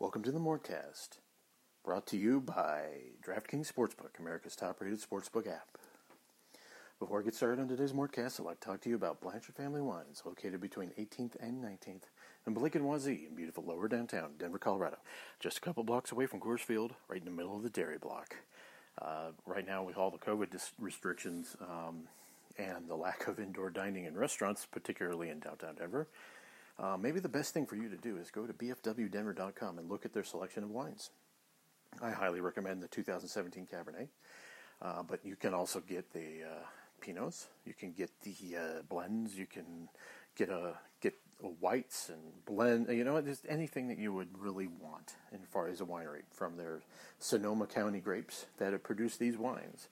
Welcome to the Mortcast, brought to you by DraftKings Sportsbook, America's top-rated sportsbook app. Before I get started on today's Mortcast, I'd like to talk to you about Blanchard Family Wines, located between 18th and 19th in Blake and Wazee in beautiful lower downtown Denver, Colorado. Just a couple blocks away from Coors Field, right in the middle of the dairy block. Uh, right now, with all the COVID dis- restrictions um, and the lack of indoor dining in restaurants, particularly in downtown Denver, uh, maybe the best thing for you to do is go to bfwdenver.com and look at their selection of wines. I highly recommend the 2017 Cabernet, uh, but you can also get the uh, Pinots. You can get the uh, blends. You can get a get a whites and blend. You know, just anything that you would really want as far as a winery from their Sonoma County grapes that have produced these wines.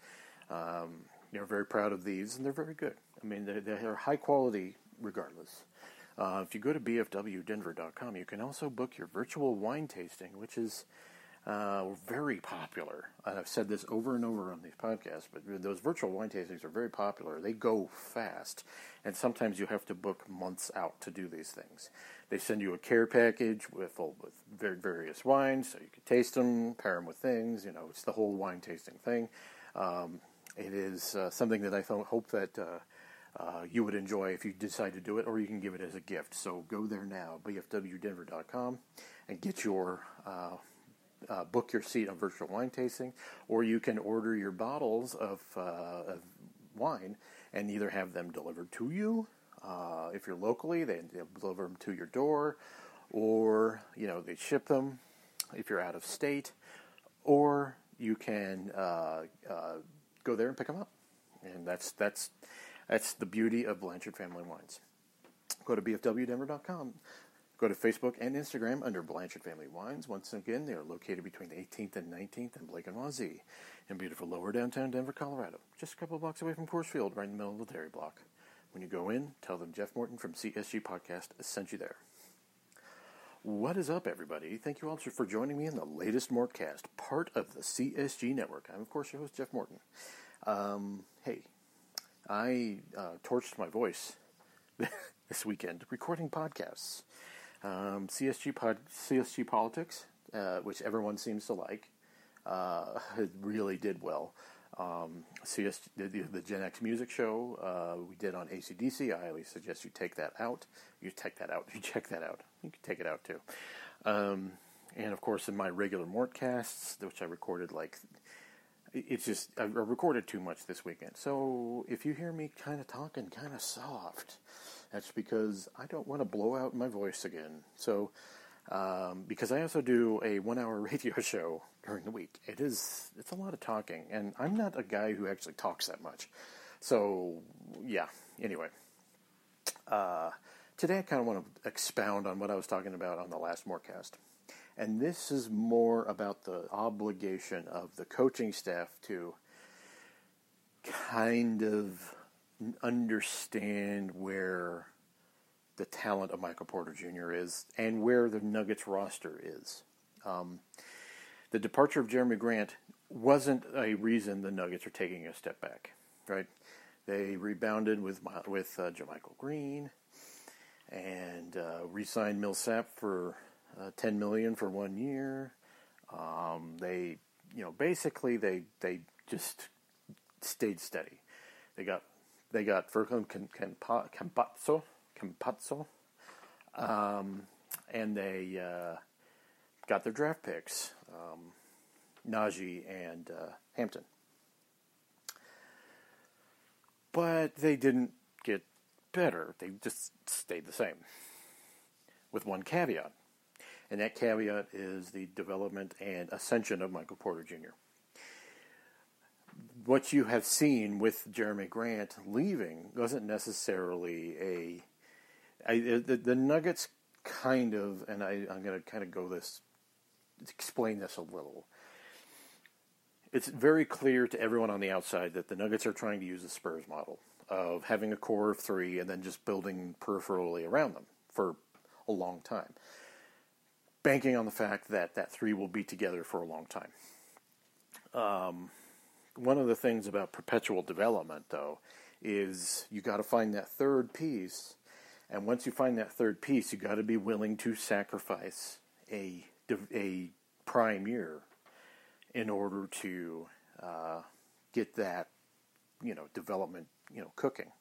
Um, they're very proud of these, and they're very good. I mean, they're, they're high quality regardless. Uh, if you go to bfwdenver.com, you can also book your virtual wine tasting, which is uh, very popular. And I've said this over and over on these podcasts, but those virtual wine tastings are very popular. They go fast, and sometimes you have to book months out to do these things. They send you a care package with with very various wines, so you can taste them, pair them with things. You know, it's the whole wine tasting thing. Um, it is uh, something that I th- hope that uh, you would enjoy if you decide to do it, or you can give it as a gift. So go there now, bfwdenver.com, and get your uh, uh, book your seat on virtual wine tasting, or you can order your bottles of, uh, of wine and either have them delivered to you. Uh, if you're locally, they deliver them to your door, or you know they ship them if you're out of state, or you can go there and pick them up, and that's that's that's the beauty of Blanchard Family Wines. Go to bfwdenver.com. Go to Facebook and Instagram under Blanchard Family Wines. Once again, they are located between the 18th and 19th in Blake and Wazee in beautiful lower downtown Denver, Colorado. Just a couple of blocks away from Coors Field, right in the middle of the dairy block. When you go in, tell them Jeff Morton from CSG Podcast sent you there. What is up, everybody? Thank you all for joining me in the latest Mortcast, part of the CSG Network. I'm, of course, your host, Jeff Morton. Um, hey, I uh, torched my voice this weekend recording podcasts. Um, CSG pod, CSG politics, uh, which everyone seems to like, uh, really did well. Um, CS, the, the, Gen X music show uh, we did on ACDC. I highly suggest you take that out. You take that out. You check that out. You can take it out too. Um, and of course, in my regular Mortcasts, which I recorded like it's just I recorded too much this weekend. So if you hear me kind of talking kind of soft, that's because I don't want to blow out my voice again. So um, because I also do a one-hour radio show during the week, it is it's a lot of talking, and I'm not a guy who actually talks that much. So yeah. Anyway, uh, today I kind of want to expound on what I was talking about on the last Mortcast. And this is more about the obligation of the coaching staff to kind of understand where the talent of Michael Porter Jr. is and where the Nuggets roster is. Um, the departure of Jerami Grant wasn't a reason the Nuggets are taking a step back, right? They rebounded with with uh, JaMychal Green and uh, re-signed Millsap for uh, 10 million for one year. Um, they, you know, basically they they just stayed steady. They got they got Furkan Campazzo, Campazzo, um, and they uh, got their draft picks, um, Nnaji and uh, Hampton. But they didn't get better. They just stayed the same. With one caveat and that caveat is the development and ascension of Michael Porter Jr. What you have seen with Jerami Grant leaving wasn't necessarily a, a the, the, Nuggets kind of, and I, I'm going to kind of go this, explain this a little. It's very clear to everyone on the outside that the Nuggets are trying to use the Spurs model of having a core of three and then just building peripherally around them for a long time banking on the fact that that three will be together for a long time. Um, one of the things about perpetual development, though, is you got to find that third piece, and once you find that third piece, you got to be willing to sacrifice a a prime year in order to uh, get that you know development you know cooking.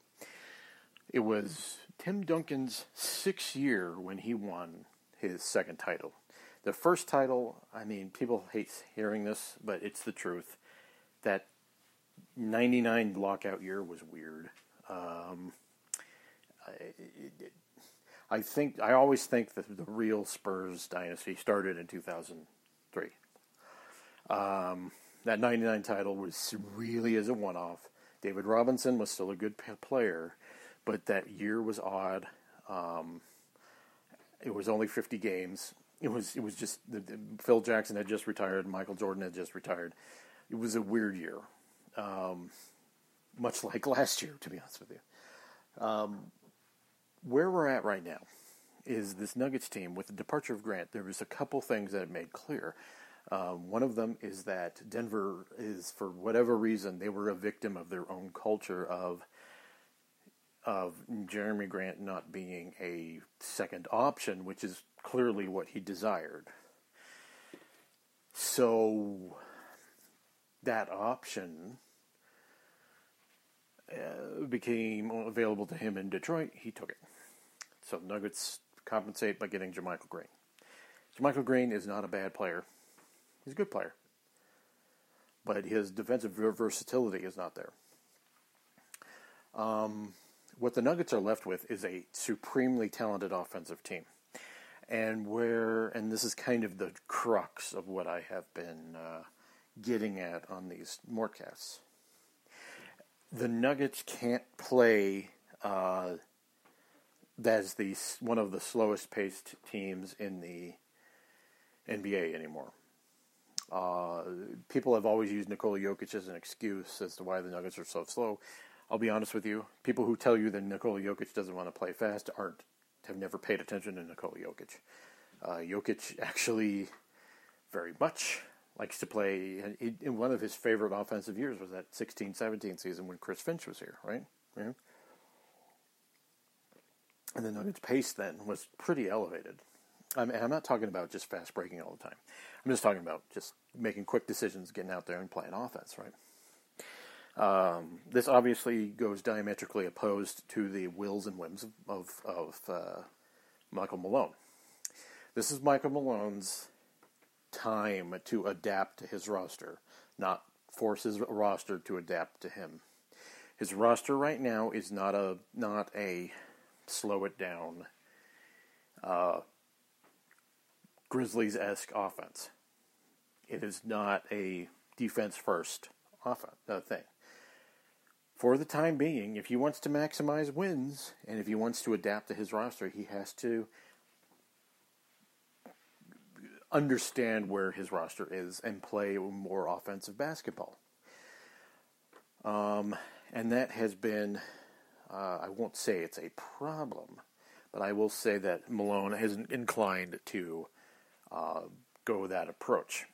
It was Tim Duncan's sixth year when he won his second title. The first title, I mean, people hate hearing this, but it's the truth. That 99 lockout year was weird. Um, I, I think I always think that the real Spurs dynasty started in 2003. Um, that 99 title was really as a one-off. David Robinson was still a good player, but that year was odd. Um, it was only 50 games. It was it was just the, the, Phil Jackson had just retired. Michael Jordan had just retired. It was a weird year, um, much like last year, to be honest with you. Um, where we're at right now is this Nuggets team with the departure of Grant. There was a couple things that it made clear. Um, one of them is that Denver is, for whatever reason, they were a victim of their own culture of of Jerami Grant not being a second option, which is clearly what he desired. So that option uh, became available to him in Detroit. He took it. So Nuggets compensate by getting JaMychal Green. JaMychal Green is not a bad player. He's a good player. But his defensive versatility is not there. Um, what the Nuggets are left with is a supremely talented offensive team. And where, and this is kind of the crux of what I have been uh, getting at on these Mortcasts. The Nuggets can't play uh, as the one of the slowest paced teams in the NBA anymore. Uh, people have always used Nikola Jokic as an excuse as to why the Nuggets are so slow. I'll be honest with you. People who tell you that Nikola Jokic doesn't want to play fast aren't have never paid attention to Nikola Jokic. Uh, Jokic actually very much likes to play. In one of his favorite offensive years was that 16-17 season when Chris Finch was here, right? Yeah. And the Nuggets' pace then was pretty elevated. I'm, I'm not talking about just fast breaking all the time. I'm just talking about just making quick decisions, getting out there and playing offense, right? Um, this obviously goes diametrically opposed to the wills and whims of, of, uh, Michael Malone. This is Michael Malone's time to adapt to his roster, not force his roster to adapt to him. His roster right now is not a not a slow it down uh, Grizzlies esque offense. It is not a defense first offense uh, thing for the time being, if he wants to maximize wins and if he wants to adapt to his roster, he has to understand where his roster is and play more offensive basketball. Um, and that has been, uh, I won't say it's a problem, but I will say that Malone has inclined to uh, go that approach.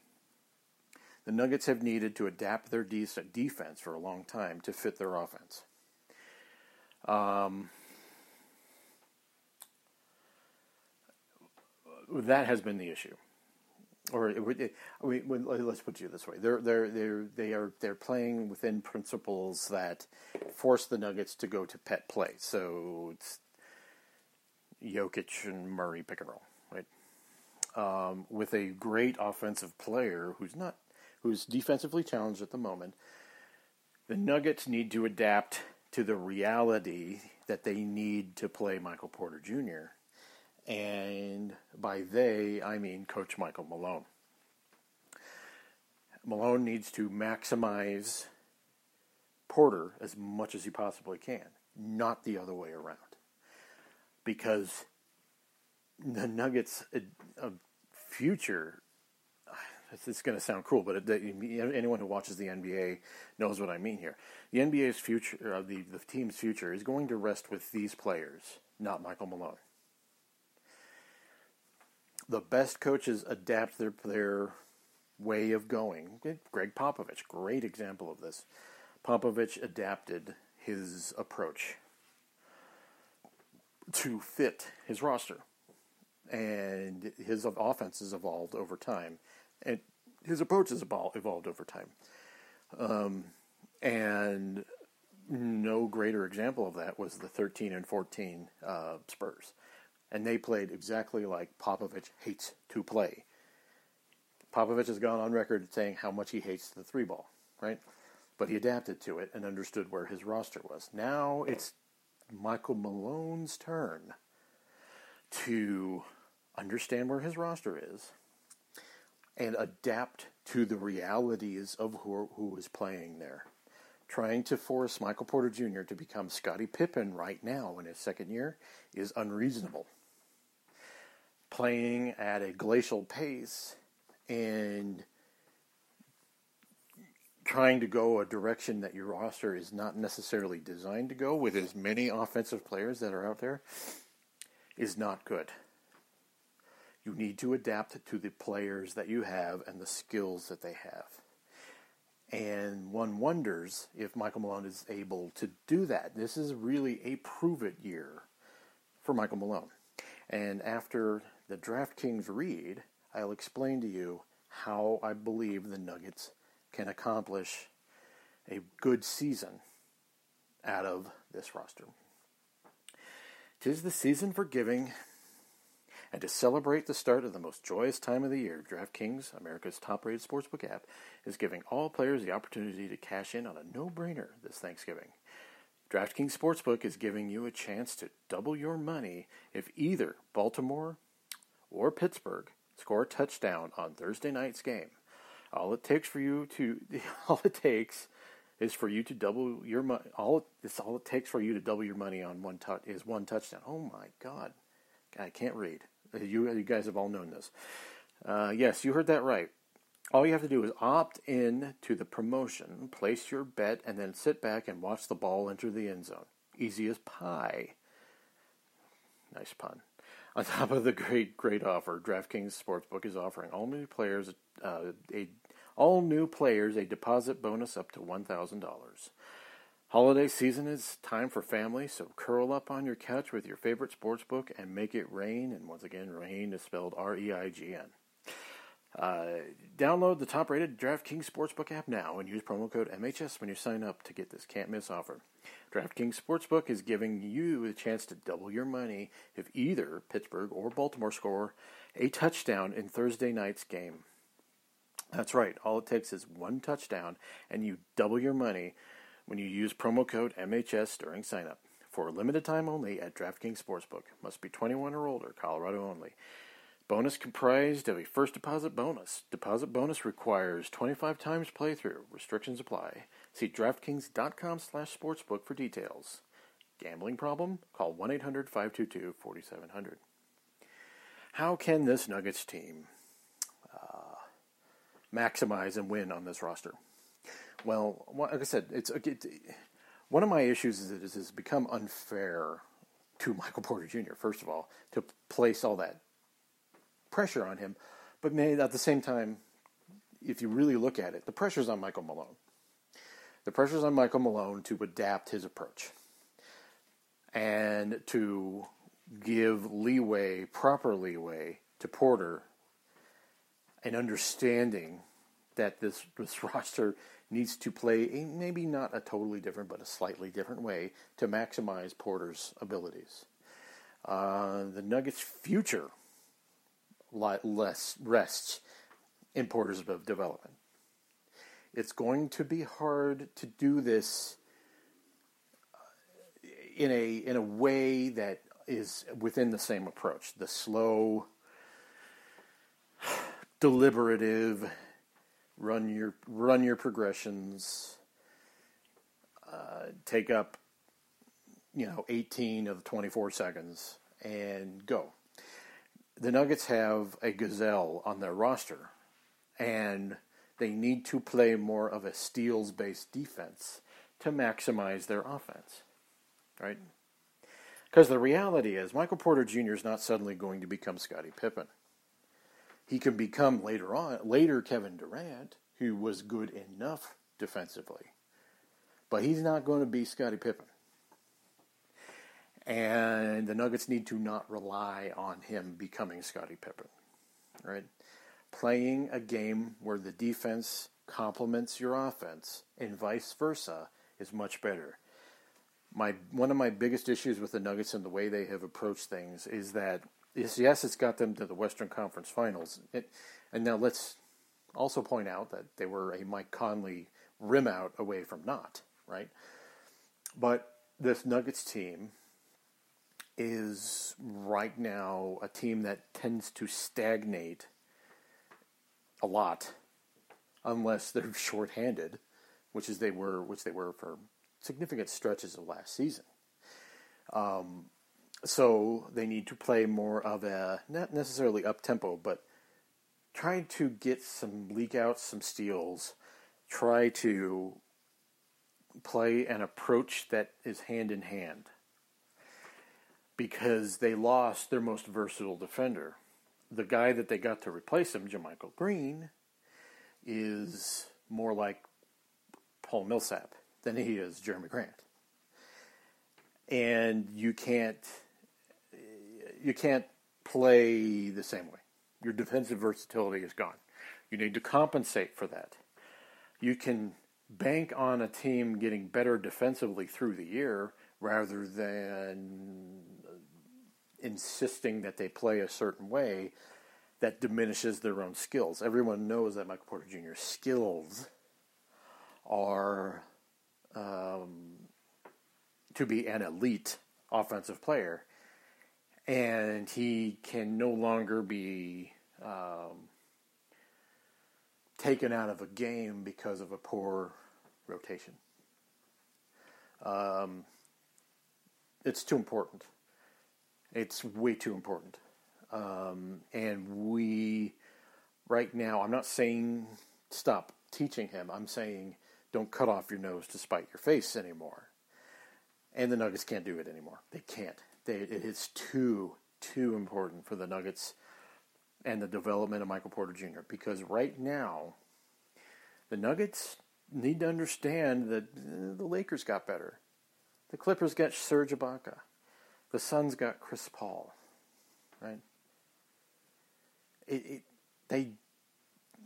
The Nuggets have needed to adapt their defense for a long time to fit their offense. Um, that has been the issue. Or it, it, let's put it this way: they're they're they're they are they're playing within principles that force the Nuggets to go to pet play. So it's Jokic and Murray pick and roll, right? Um, with a great offensive player who's not who's defensively challenged at the moment. The Nuggets need to adapt to the reality that they need to play Michael Porter Jr. And by they, I mean Coach Michael Malone. Malone needs to maximize Porter as much as he possibly can, not the other way around. Because the Nuggets' a, a future it's going to sound cruel, but it, anyone who watches the NBA knows what I mean here. The NBA's future, uh, the, the team's future, is going to rest with these players, not Michael Malone. The best coaches adapt their their way of going. Gregg Popovich, great example of this. Popovich adapted his approach to fit his roster. and his offense has evolved over time, and his approach has evolved over time. Um, and no greater example of that was the 13 and 14 uh, Spurs. And they played exactly like Popovich hates to play. Popovich has gone on record saying how much he hates the three ball, right? But he adapted to it and understood where his roster was. Now it's Michael Malone's turn to understand where his roster is and adapt to the realities of who, who is playing there. Trying to force Michael Porter Jr. to become Scottie Pippen right now in his second year is unreasonable. Playing at a glacial pace and trying to go a direction that your roster is not necessarily designed to go with as many offensive players that are out there is not good. You need to adapt to the players that you have and the skills that they have. And one wonders if Michael Malone is able to do that. This is really a prove it year for Michael Malone. And after the DraftKings read, I'll explain to you how I believe the Nuggets can accomplish a good season out of this roster. Tis the season for giving, and to celebrate the start of the most joyous time of the year, DraftKings, America's top rated sportsbook app, is giving all players the opportunity to cash in on a no brainer this Thanksgiving. DraftKings Sportsbook is giving you a chance to double your money if either Baltimore or Pittsburgh score a touchdown on Thursday night's game. All it takes for you to all it takes is for you to double your money. All it's all it takes for you to double your money on one touch is one touchdown. Oh my God, I can't read. You you guys have all known this. Uh, yes, you heard that right. All you have to do is opt in to the promotion, place your bet, and then sit back and watch the ball enter the end zone. Easy as pie. Nice pun. On top of the great, great offer, DraftKings Sportsbook is offering all new players uh, a all new players a deposit bonus up to one thousand dollars. Holiday season is time for family, so curl up on your couch with your favorite sports book and make it rain. And once again, rain is spelled R-E-I-G-N. Uh, download the top-rated DraftKings Sportsbook app now and use promo code MHS when you sign up to get this can't-miss offer. DraftKings Sportsbook is giving you a chance to double your money if either Pittsburgh or Baltimore score a touchdown in Thursday night's game. That's right. All it takes is one touchdown, and you double your money when you use promo code MHS during signup. For a limited time only at DraftKings Sportsbook. Must be 21 or older, Colorado only. Bonus comprised of a first deposit bonus. Deposit bonus requires 25 times playthrough. Restrictions apply. See DraftKings.com slash sportsbook for details. Gambling problem? Call 1-800-522-4700. How can this Nuggets team uh, maximize and win on this roster? Well, like I said, it's it, one of my issues is it has become unfair to Michael Porter Jr. First of all, to place all that pressure on him. But at the same time, if you really look at it, the pressure's on Michael Malone. The pressure's on Michael Malone to adapt his approach and to give leeway, proper leeway, to Porter and understanding that this, this roster needs to play a, maybe not a totally different, but a slightly different way to maximize Porter's abilities. Uh, the Nuggets' future less rests in Porter's development. It's going to be hard to do this uh, in a in a way that is within the same approach. The slow, deliberative, run your run your progressions, uh, take up you know 18 of the 24 seconds and go the Nuggets have a gazelle on their roster, and they need to play more of a steals based defense to maximize their offense. Right? Because the reality is, Michael Porter Jr. is not suddenly going to become Scottie Pippen. He can become later on, later Kevin Durant, who was good enough defensively. But he's not going to be Scottie Pippen. And the Nuggets need to not rely on him becoming Scottie Pippen, right? Playing a game where the defense complements your offense and vice versa is much better. My one of my biggest issues with the Nuggets and the way they have approached things is that yes, yes, it's got them to the Western Conference Finals. It, and now let's also point out that they were a Mike Conley rim out away from not, right? But this Nuggets team is right now a team that tends to stagnate a lot unless they're shorthanded, which is they were which they were for significant stretches of last season. Um, so they need to play more of a not necessarily up tempo, but try to get some leak out some steals, try to play an approach that is hand in hand. Because they lost their most versatile defender. The guy that they got to replace him, JaMychal Green, is more like Paul Millsap than he is Jerami Grant. And you can't you can't play the same way. Your defensive versatility is gone. You need to compensate for that. You can bank on a team getting better defensively through the year rather than insisting that they play a certain way that diminishes their own skills. Everyone knows that Michael Porter Jr.'s skills are um, to be an elite offensive player and he can no longer be um, taken out of a game because of a poor rotation. Um, it's too important. It's way too important. Um, and we, right now, I'm not saying stop teaching him. I'm saying don't cut off your nose to spite your face anymore. And the Nuggets can't do it anymore. They can't. They, it is too, too important for the Nuggets and the development of Michael Porter Jr. Because right now, the Nuggets need to understand that uh, the Lakers got better. The Clippers got Serge Ibaka. The Suns got Chris Paul. Right? It, it, they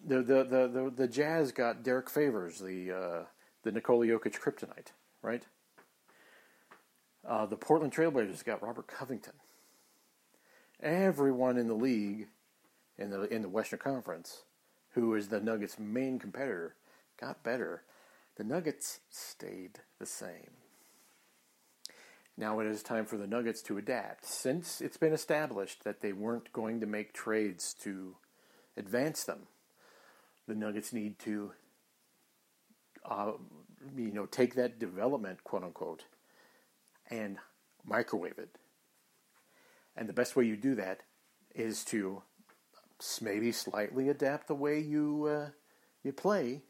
the, the the, the the Jazz got Derrick Favors, the uh, the Nikola Jokic kryptonite, right? Uh, the Portland Trailblazers got Robert Covington. Everyone in the league, in the in the Western Conference, who is the Nuggets' main competitor, got better. The Nuggets stayed the same. Now it is time for the Nuggets to adapt. Since it's been established that they weren't going to make trades to advance them, the Nuggets need to, uh, you know, take that development, quote unquote, and microwave it. And the best way you do that is to maybe slightly adapt the way you uh, you play,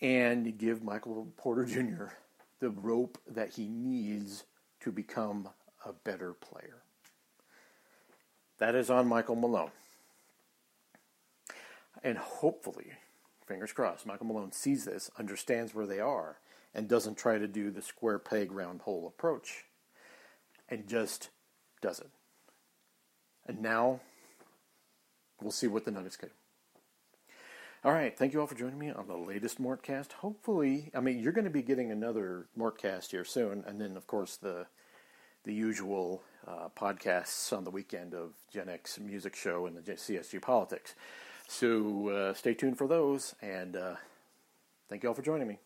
and give Michael Porter Jr. the rope that he needs to become a better player. That is on Michael Malone. And hopefully, fingers crossed, Michael Malone sees this, understands where they are, and doesn't try to do the square peg round hole approach and just does it. And now we'll see what the Nuggets do. All right, thank you all for joining me on the latest Mortcast. Hopefully, I mean you're going to be getting another Mortcast here soon, and then of course the the usual uh, podcasts on the weekend of Gen X Music Show and the CSG Politics. So uh, stay tuned for those, and uh, thank you all for joining me.